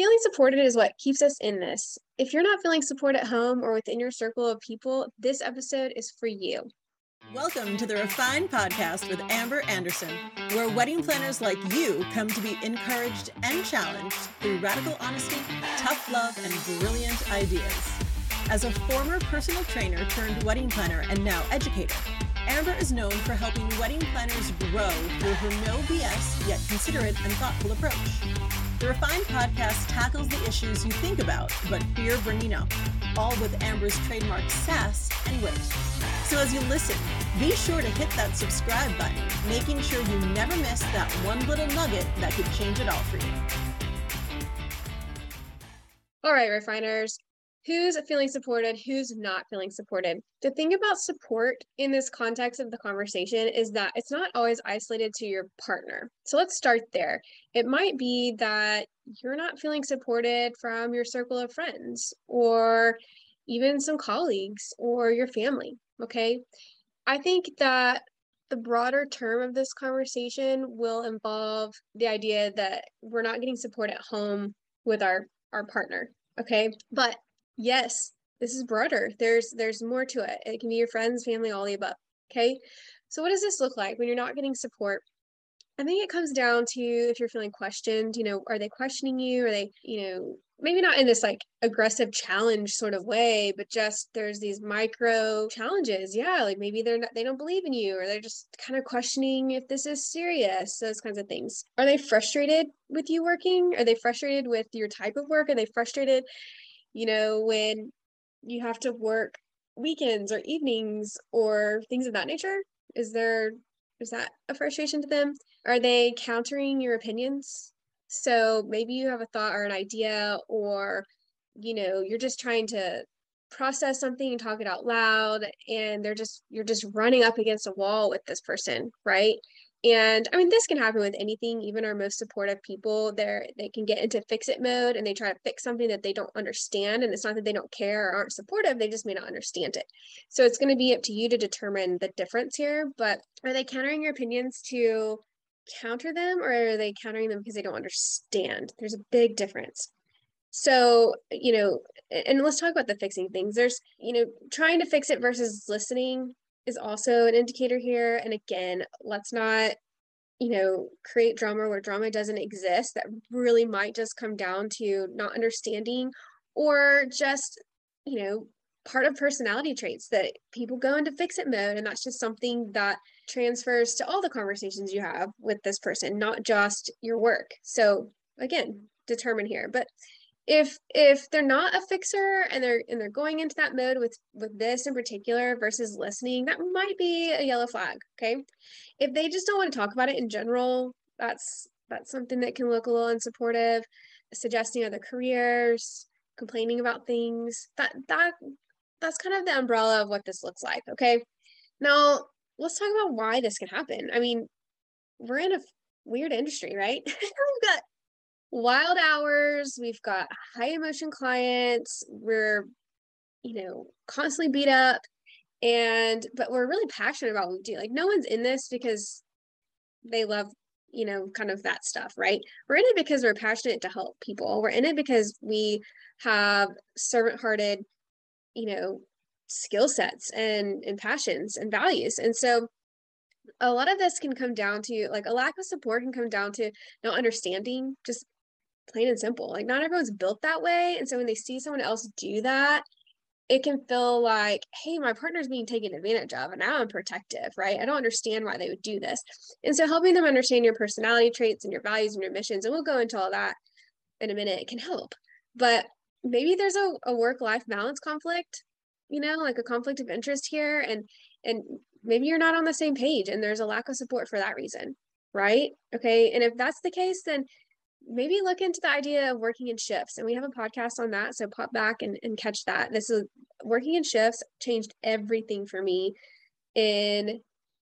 Feeling supported is what keeps us in this. If you're not feeling support at home or within your circle of people, this episode is for you. Welcome to the Refined Podcast with Amber Anderson, where wedding planners like you come to be encouraged and challenged through radical honesty, tough love, and brilliant ideas. As a former personal trainer turned wedding planner and now educator, Amber is known for helping wedding planners grow through her no BS yet considerate and thoughtful approach. The Refined podcast tackles the issues you think about but fear bringing up, all with Amber's trademark sass and wit. So as you listen, be sure to hit that subscribe button, making sure you never miss that one little nugget that could change it all for you. All right, refiners who's feeling supported, who's not feeling supported. The thing about support in this context of the conversation is that it's not always isolated to your partner. So let's start there. It might be that you're not feeling supported from your circle of friends or even some colleagues or your family. Okay. I think that the broader term of this conversation will involve the idea that we're not getting support at home with our our partner okay but yes this is broader. There's there's more to it. It can be your friends family all the above okay? So what does this look like when you're not getting support? I think it comes down to if you're feeling questioned you know are they questioning you? Are they you know maybe not in this like aggressive challenge sort of way but just there's these micro challenges. Yeah like maybe they're not they don't believe in you or they're just kind of questioning if this is serious those kinds of things. Are they frustrated with you working? Are they frustrated with your type of work? Are they frustrated you know, when you have to work weekends or evenings or things of that nature? Is there is that a frustration to them? Are they countering your opinions? So maybe you have a thought or an idea or you know, you're just trying to process something and talk it out loud and they're just you're just running up against a wall with this person, right? And I mean, this can happen with anything, even our most supportive people, they're, they can get into fix it mode and they try to fix something that they don't understand. And it's not that they don't care or aren't supportive, they just may not understand it. So it's going to be up to you to determine the difference here. But are they countering your opinions to counter them or are they countering them because they don't understand? There's a big difference. So, you know, and let's talk about the fixing things. There's, you know, trying to fix it versus listening is also an indicator here. And again, let's not, you know, create drama where drama doesn't exist. That really might just come down to not understanding or just, you know, part of personality traits that people go into fix it mode. And that's just something that transfers to all the conversations you have with this person, not just your work. So again, determine here. But if if they're not a fixer and they're and they're going into that mode with with this in particular versus listening that might be a yellow flag okay? If they just don't want to talk about it in general that's that's something that can look a little unsupportive suggesting other careers complaining about things that that that's kind of the umbrella of what this looks like okay? Now let's talk about why this can happen. I mean we're in a weird industry right? We've got wild hours. We've got high emotion clients. We're, you know, constantly beat up. And, but we're really passionate about what we do. Like, no one's in this because they love, you know, kind of that stuff, right? We're in it because we're passionate to help people. We're in it because we have servant hearted, you know, skill sets and, and passions and values. And so, a lot of this can come down to like a lack of support can come down to not understanding just plain and simple. Like not everyone's built that way. And so when they see someone else do that, it can feel like, hey, my partner's being taken advantage of, and now I'm protective, right? I don't understand why they would do this. And so helping them understand your personality traits and your values and your missions, and we'll go into all that in a minute, can help. But maybe there's a, a work-life balance conflict, you know, like a conflict of interest here. And and maybe you're not on the same page and there's a lack of support for that reason, right? Okay. And if that's the case, then maybe look into the idea of working in shifts. And we have a podcast on that. So pop back and, and catch that. This is working in shifts changed everything for me in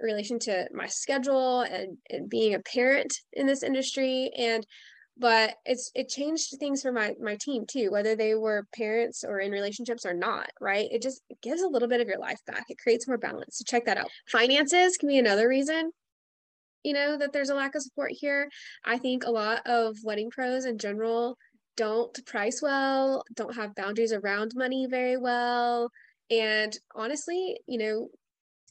relation to my schedule and, and being a parent in this industry. And but it's it changed things for my my team too whether they were parents or in relationships or not right it just it gives a little bit of your life back it creates more balance so check that out finances can be another reason you know that there's a lack of support here i think a lot of wedding pros in general don't price well, don't have boundaries around money very well. And honestly, you know,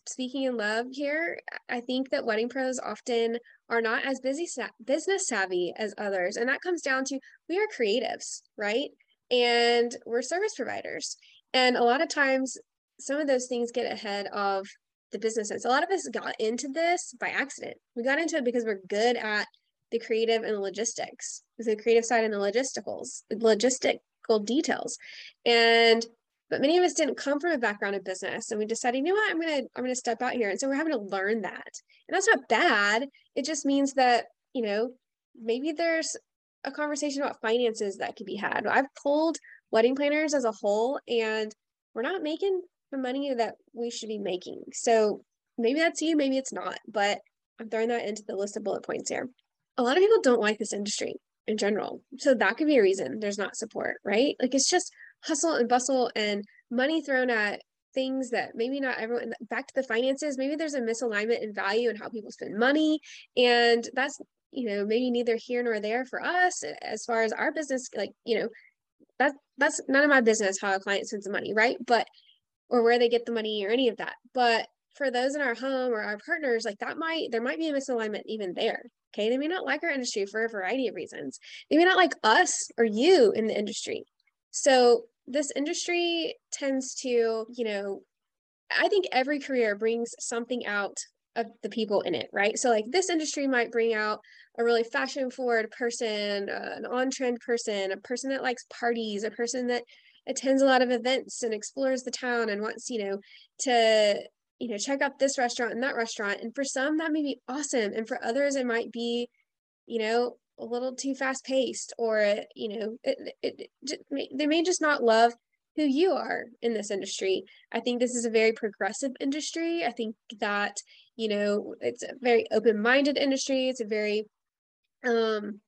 speaking in love here, I think that wedding pros often are not as busy business savvy as others. And that comes down to we are creatives, right? And we're service providers. And a lot of times some of those things get ahead of the business sense. A lot of us got into this by accident. We got into it because we're good at the creative and the logistics, the creative side and the logisticals, logistical details. And but many of us didn't come from a background of business and we decided, you know what, I'm gonna I'm gonna step out here. And so we're having to learn that. And that's not bad. It just means that, you know, maybe there's a conversation about finances that could be had. I've pulled wedding planners as a whole and we're not making the money that we should be making. So maybe that's you, maybe it's not, but I'm throwing that into the list of bullet points here. A lot of people don't like this industry in general. So that could be a reason there's not support, right? Like it's just hustle and bustle and money thrown at things that maybe not everyone back to the finances maybe there's a misalignment in value and how people spend money and that's you know maybe neither here nor there for us as far as our business like you know that that's none of my business how a client spends the money right but or where they get the money or any of that. But for those in our home or our partners, like that might, there might be a misalignment even there. Okay. They may not like our industry for a variety of reasons. They may not like us or you in the industry. So this industry tends to, you know, I think every career brings something out of the people in it, right? So like this industry might bring out a really fashion forward person, uh, an on trend person, a person that likes parties, a person that attends a lot of events and explores the town and wants you know to you know check out this restaurant and that restaurant. And for some that may be awesome. And for others it might be you know a little too fast paced or you know it, it, it, they may just not love who you are in this industry. I think this is a very progressive industry. I think that you know it's a very open-minded industry. It's a very um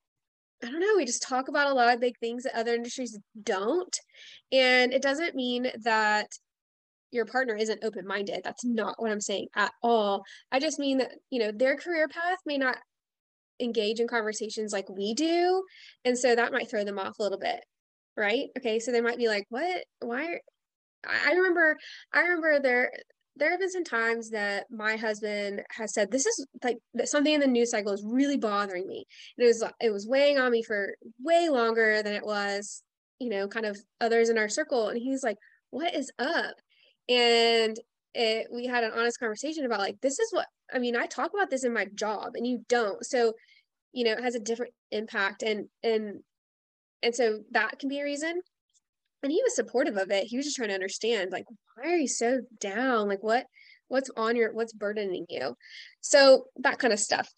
I don't know, we just talk about a lot of big things that other industries don't. And it doesn't mean that your partner isn't open minded. That's not what I'm saying at all. I just mean that, you know, their career path may not engage in conversations like we do. And so that might throw them off a little bit. Right. Okay. So they might be like, what? Why? I remember, I remember there, there have been some times that my husband has said this is like something in the news cycle is really bothering me. And it was it was weighing on me for way longer than it was you know kind of others in our circle. And he's like what is up? And it, we had an honest conversation about like this is what i mean i talk about this in my job and you don't. So you know it has a different impact. And and and so that can be a reason and he was supportive of it. He was just trying to understand like why are you so down? Like what what's on your what's burdening you? So that kind of stuff.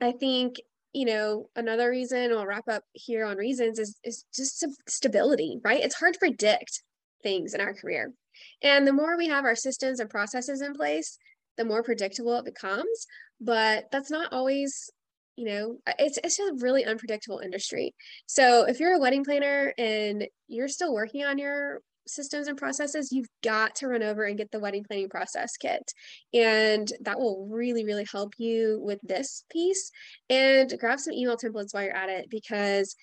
I think you know another reason i'll wrap up here on reasons is is just stability right? It's hard to predict things in our career. And the more we have our systems and processes in place the more predictable it becomes. But that's not always you know uh, it's it's just a really unpredictable industry. So if you're a wedding planner and you're still working on your systems and processes you've got to run over and get the wedding planning process kit. And that will really really help you with this piece. And grab some email templates while you're at it because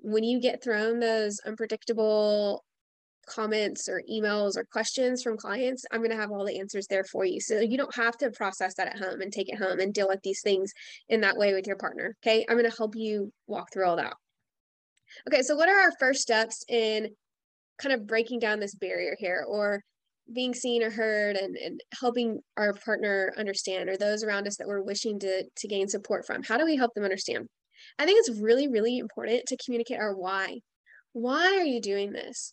when you get thrown those unpredictable comments or emails or questions from clients, I'm going to have all the answers there for you. So you don't have to process that at home and take it home and deal with these things in that way with your partner. Okay. I'm going to help you walk through all that. Okay. So, what are our first steps in kind of breaking down this barrier here or being seen or heard and, and helping our partner understand or those around us that we're wishing to, to gain support from? How do we help them understand? I think it's really, really important to communicate our why. Why are you doing this?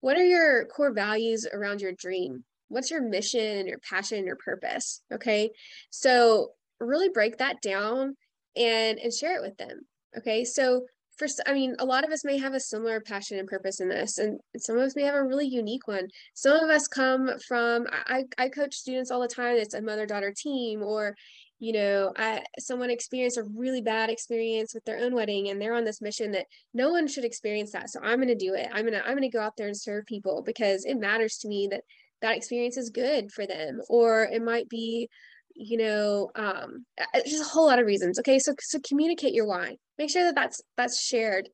What are your core values around your dream? What's your mission, your passion, your purpose? Okay. So really break that down and and share it with them. Okay. So for I mean, a lot of us may have a similar passion and purpose in this, and some of us may have a really unique one. Some of us come from I I coach students all the time. It's a mother daughter team, or you know I, someone experienced a really bad experience with their own wedding and they're on this mission that no one should experience that so i'm going to do it i'm going to i'm going to go out there and serve people because it matters to me that that experience is good for them or it might be you know um just a whole lot of reasons okay so so communicate your why make sure that that's that's shared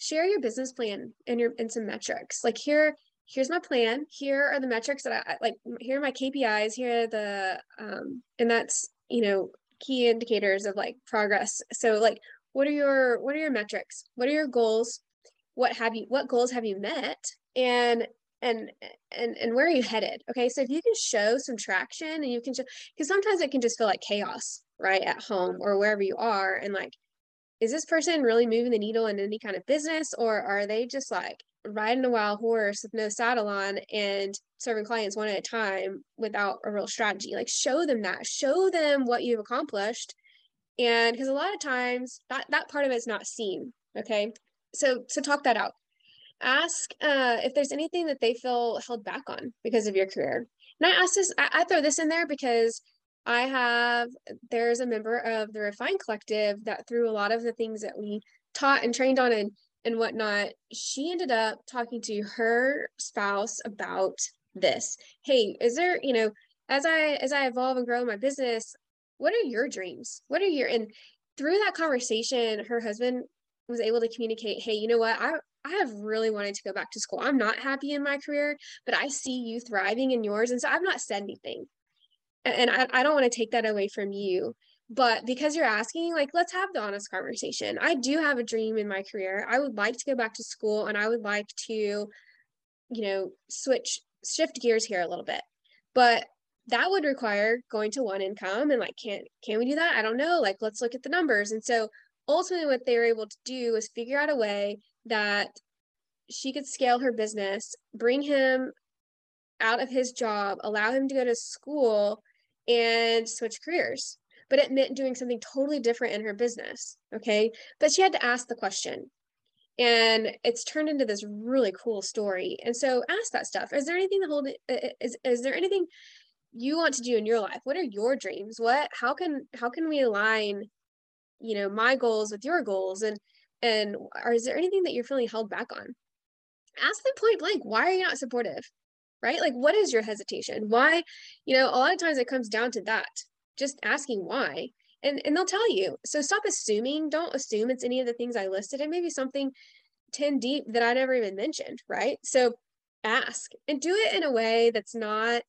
share your business plan and your and some metrics. Like here, here's my plan. Here are the metrics that I like. Here are my KPIs. Here are the um, and that's you know key indicators of like progress. So like, what are your what are your metrics? What are your goals? What have you? What goals have you met? And and and and where are you headed okay so if you can show some traction and you can show because sometimes it can just feel like chaos right at home or wherever you are and like is this person really moving the needle in any kind of business or are they just like riding a wild horse with no saddle on and serving clients one at a time without a real strategy. Like show them that. Show them what you've accomplished. And because a lot of times that that part of it's not seen okay? So so talk that out. Ask uh, if there's anything that they feel held back on because of your career. And i ask this I, I throw this in there because I have, there's a member of the Refine Collective that through a lot of the things that we taught and trained on and, and whatnot, she ended up talking to her spouse about this. Hey, is there, you know, as I as I evolve and grow my business, what are your dreams? What are your and through that conversation, her husband was able to communicate, hey, you know what? I I have really wanted to go back to school. I'm not happy in my career, but I see you thriving in yours. And so I've not said anything and I, I don't want to take that away from you but because you're asking like let's have the honest conversation. I do have a dream in my career. I would like to go back to school and i would like to you know switch shift gears here a little bit. But that would require going to one income and like can can we do that? I don't know. Like let's look at the numbers. And so ultimately what they were able to do was figure out a way that she could scale her business bring him out of his job allow him to go to school and switch careers. But it meant doing something totally different in her business. Okay. But she had to ask the question. And it's turned into this really cool story. And so ask that stuff. Is there anything that hold is is there anything you want to do in your life? What are your dreams? What how can how can we align, you know, my goals with your goals? And and or is there anything that you're feeling held back on? Ask them point blank, why are you not supportive? right? Like, what is your hesitation? Why? You know, a lot of times it comes down to that, just asking why. And, and they'll tell you. So stop assuming. Don't assume it's any of the things I listed. It may be something 10 deep that I never even mentioned, right? So ask and do it in a way that's not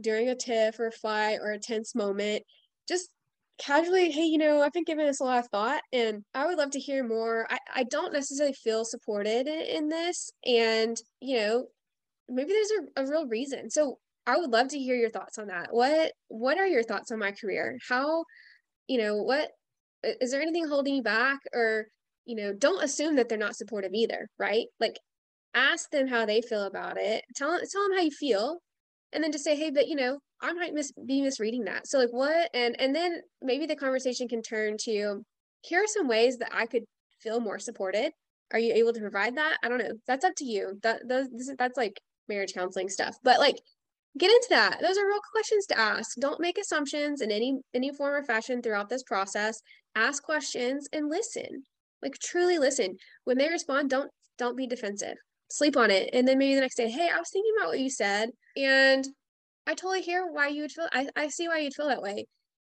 during a tiff or a fight or a tense moment. Just casually, hey, you know, I've been giving this a lot of thought and I would love to hear more. I, I don't necessarily feel supported in, in this. And, you know, maybe there's a, a real reason. So I would love to hear your thoughts on that. What what are your thoughts on my career? How, you know, what is there anything holding you back or, you know, don't assume that they're not supportive either, right? Like ask them how they feel about it. Tell tell them how you feel and then just say, "Hey, but you know, I might be misreading that." So like what and and then maybe the conversation can turn to here are some ways that I could feel more supported. Are you able to provide that? I don't know. That's up to you. That that's like marriage counseling stuff. But like get into that. Those are real questions to ask. Don't make assumptions in any any form or fashion throughout this process. Ask questions and listen. Like truly listen. When they respond, don't don't be defensive. Sleep on it. And then maybe the next day, hey, I was thinking about what you said. And I totally hear why you would feel I, I see why you'd feel that way.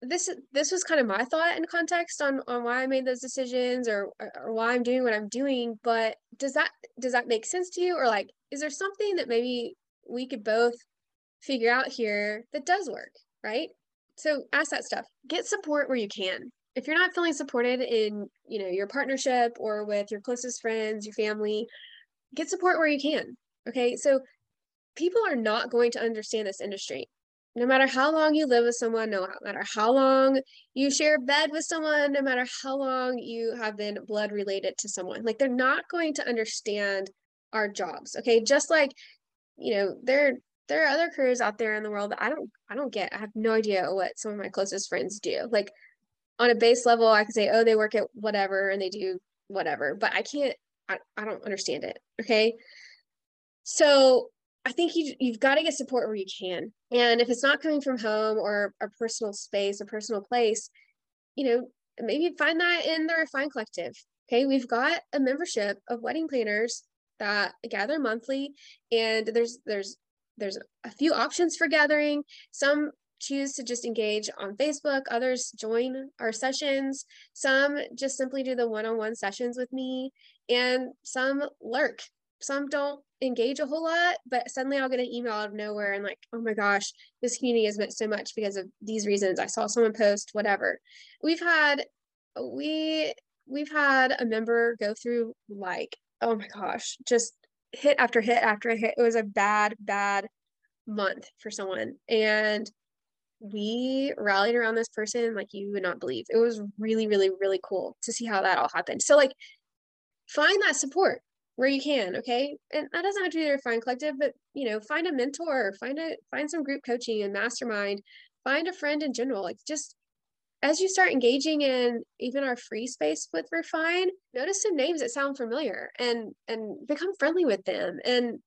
This this was kind of my thought and context on on why I made those decisions or, or or why I'm doing what I'm doing. But does that does that make sense to you? Or like is there something that maybe we could both figure out here that does work, right? So ask that stuff. Get support where you can. If you're not feeling supported in, you know, your partnership or with your closest friends, your family, get support where you can. Okay? So people are not going to understand this industry. No matter how long you live with someone, no matter how long you share a bed with someone, no matter how long you have been blood related to someone, like they're not going to understand our jobs. Okay. Just like, you know, there there are other careers out there in the world that I don't I don't get. I have no idea what some of my closest friends do. Like on a base level, I can say, oh, they work at whatever and they do whatever, but I can't I, I don't understand it. Okay. So I think you you've got to get support where you can. And if it's not coming from home or a personal space, a personal place, you know, maybe find that in the Refine Collective. Okay, we've got a membership of wedding planners that gather monthly and there's there's there's a few options for gathering some choose to just engage on Facebook. Others join our sessions. Some just simply do the one on one sessions with me, and some lurk. Some don't engage a whole lot, but suddenly I'll get an email out of nowhere and, like, oh my gosh, this community has meant so much because of these reasons. I saw someone post, whatever. We've had, we, we've had a member go through like, oh my gosh, just hit after hit after hit. It was a bad, bad month for someone. And we rallied around this person like you would not believe. It was really, really, really cool to see how that all happened. So, like, find that support where you can, okay? And that doesn't have to be a Refine Collective, but you know, find a mentor, find a find some group coaching and mastermind, find a friend in general. Like, just as you start engaging in even our free space with Refine, notice some names that sound familiar and and become friendly with them and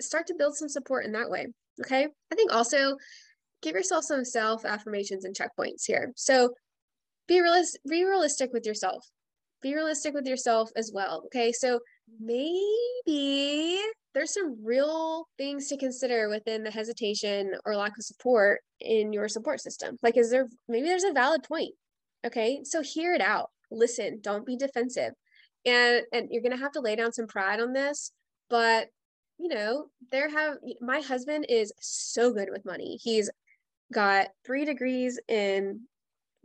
start to build some support in that way. Okay. I think also give yourself some self affirmations and checkpoints here. So be realistic, be realistic with yourself. Be realistic with yourself as well. Okay. So maybe there's some real things to consider within the hesitation or lack of support in your support system. Like, is there maybe there's a valid point? Okay. So hear it out. Listen, don't be defensive. And and you're gonna have to lay down some pride on this, but you know, there have my husband is so good with money. He's got three degrees in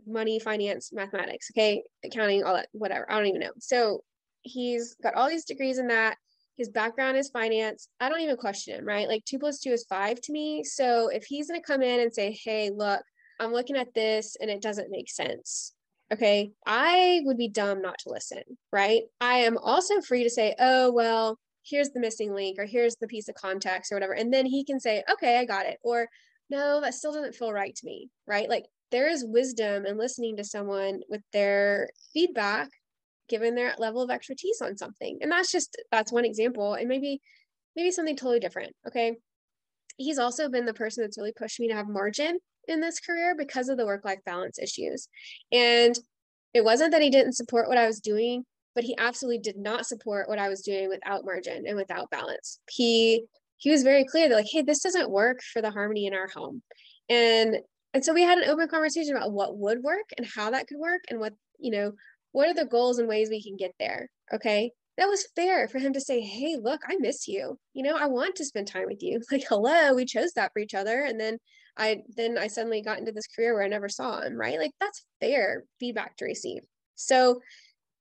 money, finance, mathematics, okay, accounting, all that, whatever. I don't even know. So he's got all these degrees in that. His background is finance. I don't even question him, right? Like two plus two is five to me. So if he's going to come in and say, hey, look, I'm looking at this and it doesn't make sense. Okay. I would be dumb not to listen, right? I am also free to say, oh, well, here's the missing link or here's the piece of context or whatever. And then he can say, okay, I got it. Or no, that still doesn't feel right to me, right? Like there is wisdom in listening to someone with their feedback given their level of expertise on something. And that's just that's one example. And maybe maybe something totally different. Okay. He's also been the person that's really pushed me to have margin in this career because of the work-life balance issues. And it wasn't that he didn't support what I was doing, but he absolutely did not support what I was doing without margin and without balance. He he was very clear that like, hey, this doesn't work for the harmony in our home. And and so we had an open conversation about what would work and how that could work and what, you know, what are the goals and ways we can get there. Okay. That was fair for him to say, Hey, look, I miss you. You know, I want to spend time with you. Like, hello, we chose that for each other. And then I then I suddenly got into this career where I never saw him, right? Like that's fair feedback to receive. So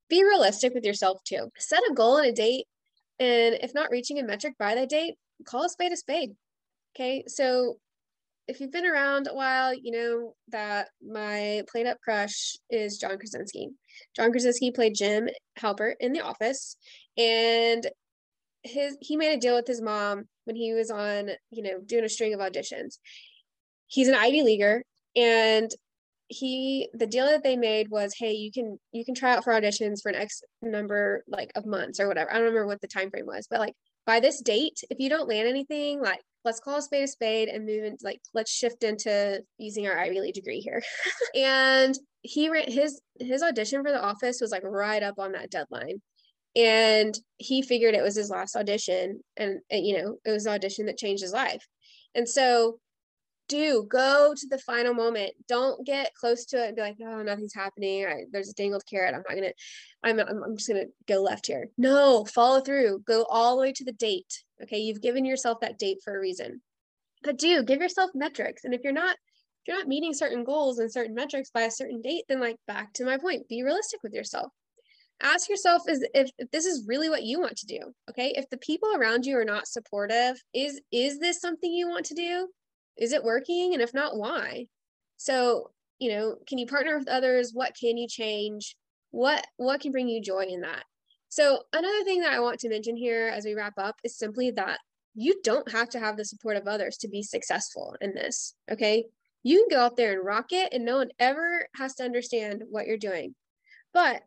be realistic with yourself too. Set a goal and a date. And if not reaching a metric by that date, call a spade a spade. Okay. So if you've been around a while, you know that my played up crush is John Krasinski. John Krasinski played Jim Halpert in The Office, and his he made a deal with his mom when he was on, you know, doing a string of auditions. He's an Ivy leaguer, and he the deal that they made was, hey, you can you can try out for auditions for an X number like of months or whatever. I don't remember what the time frame was, but like by this date, if you don't land anything, like let's call a spade a spade and move into like let's shift into using our Ivy League degree here. and he ran his his audition for the office was like right up on that deadline. And he figured it was his last audition and, and you know, it was an audition that changed his life. And so do go to the final moment. Don't get close to it and be like, oh, nothing's happening. I, there's a dangled carrot. I'm not gonna. I'm I'm just gonna go left here. No, follow through. Go all the way to the date. Okay, you've given yourself that date for a reason. But do give yourself metrics. And if you're not if you're not meeting certain goals and certain metrics by a certain date, then like back to my point, be realistic with yourself. Ask yourself is if, if this is really what you want to do. Okay. If the people around you are not supportive, is is this something you want to do? is it working and if not why so you know can you partner with others what can you change what what can bring you joy in that so another thing that i want to mention here as we wrap up is simply that you don't have to have the support of others to be successful in this okay you can go out there and rock it and no one ever has to understand what you're doing but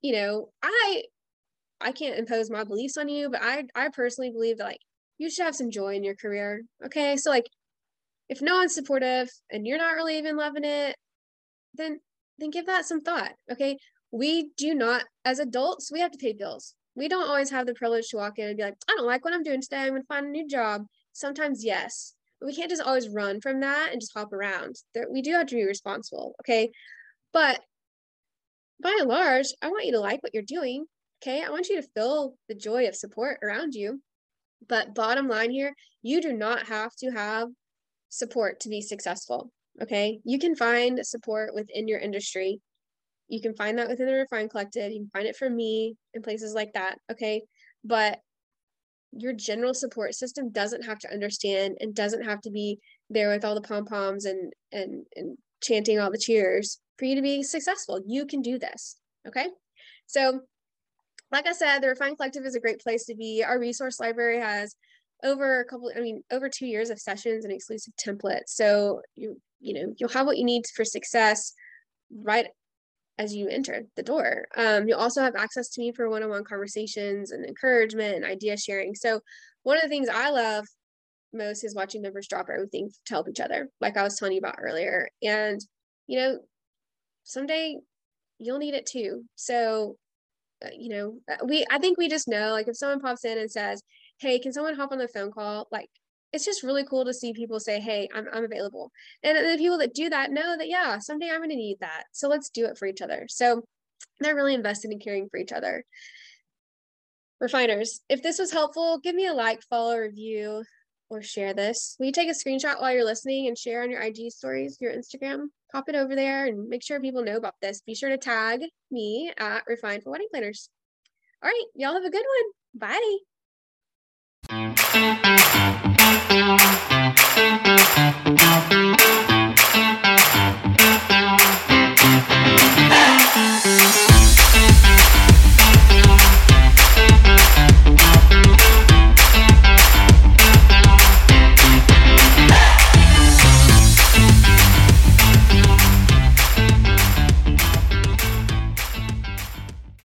you know i i can't impose my beliefs on you but i i personally believe that like you should have some joy in your career. Okay. So, like, if no one's supportive and you're not really even loving it, then then give that some thought. Okay. We do not, as adults, we have to pay bills. We don't always have the privilege to walk in and be like, I don't like what I'm doing today. I'm gonna find a new job. Sometimes, yes. But we can't just always run from that and just hop around. There, we do have to be responsible. Okay. But by and large, I want you to like what you're doing. Okay. I want you to feel the joy of support around you. But bottom line here, you do not have to have support to be successful. Okay. You can find support within your industry. You can find that within the Refine Collective. You can find it from me in places like that. Okay. But your general support system doesn't have to understand and doesn't have to be there with all the pom poms and and and chanting all the cheers for you to be successful. You can do this. Okay. So, like I said, the Refine Collective is a great place to be. Our resource library has over a couple, I mean, over two years of sessions and exclusive templates. So you, you know, you'll have what you need for success right as you enter the door. Um, you'll also have access to me for one-on-one conversations and encouragement and idea sharing. So one of the things I love most is watching members drop everything to help each other, like I was telling you about earlier. And you know, someday you'll need it too. So, uh, you know, uh, we I think we just know like if someone pops in and says, "Hey, can someone hop on the phone call?" Like it's just really cool to see people say, "Hey, I'm I'm available," and the people that do that know that yeah, someday I'm going to need that. So let's do it for each other. So they're really invested in caring for each other. Refiners, if this was helpful, give me a like, follow, review, or share this. Will you take a screenshot while you're listening and share on your IG stories, your Instagram? Pop it over there and make sure people know about this. Be sure to tag me at Refine for Wedding Planners. All right, y'all have a good one. Bye. Thank you.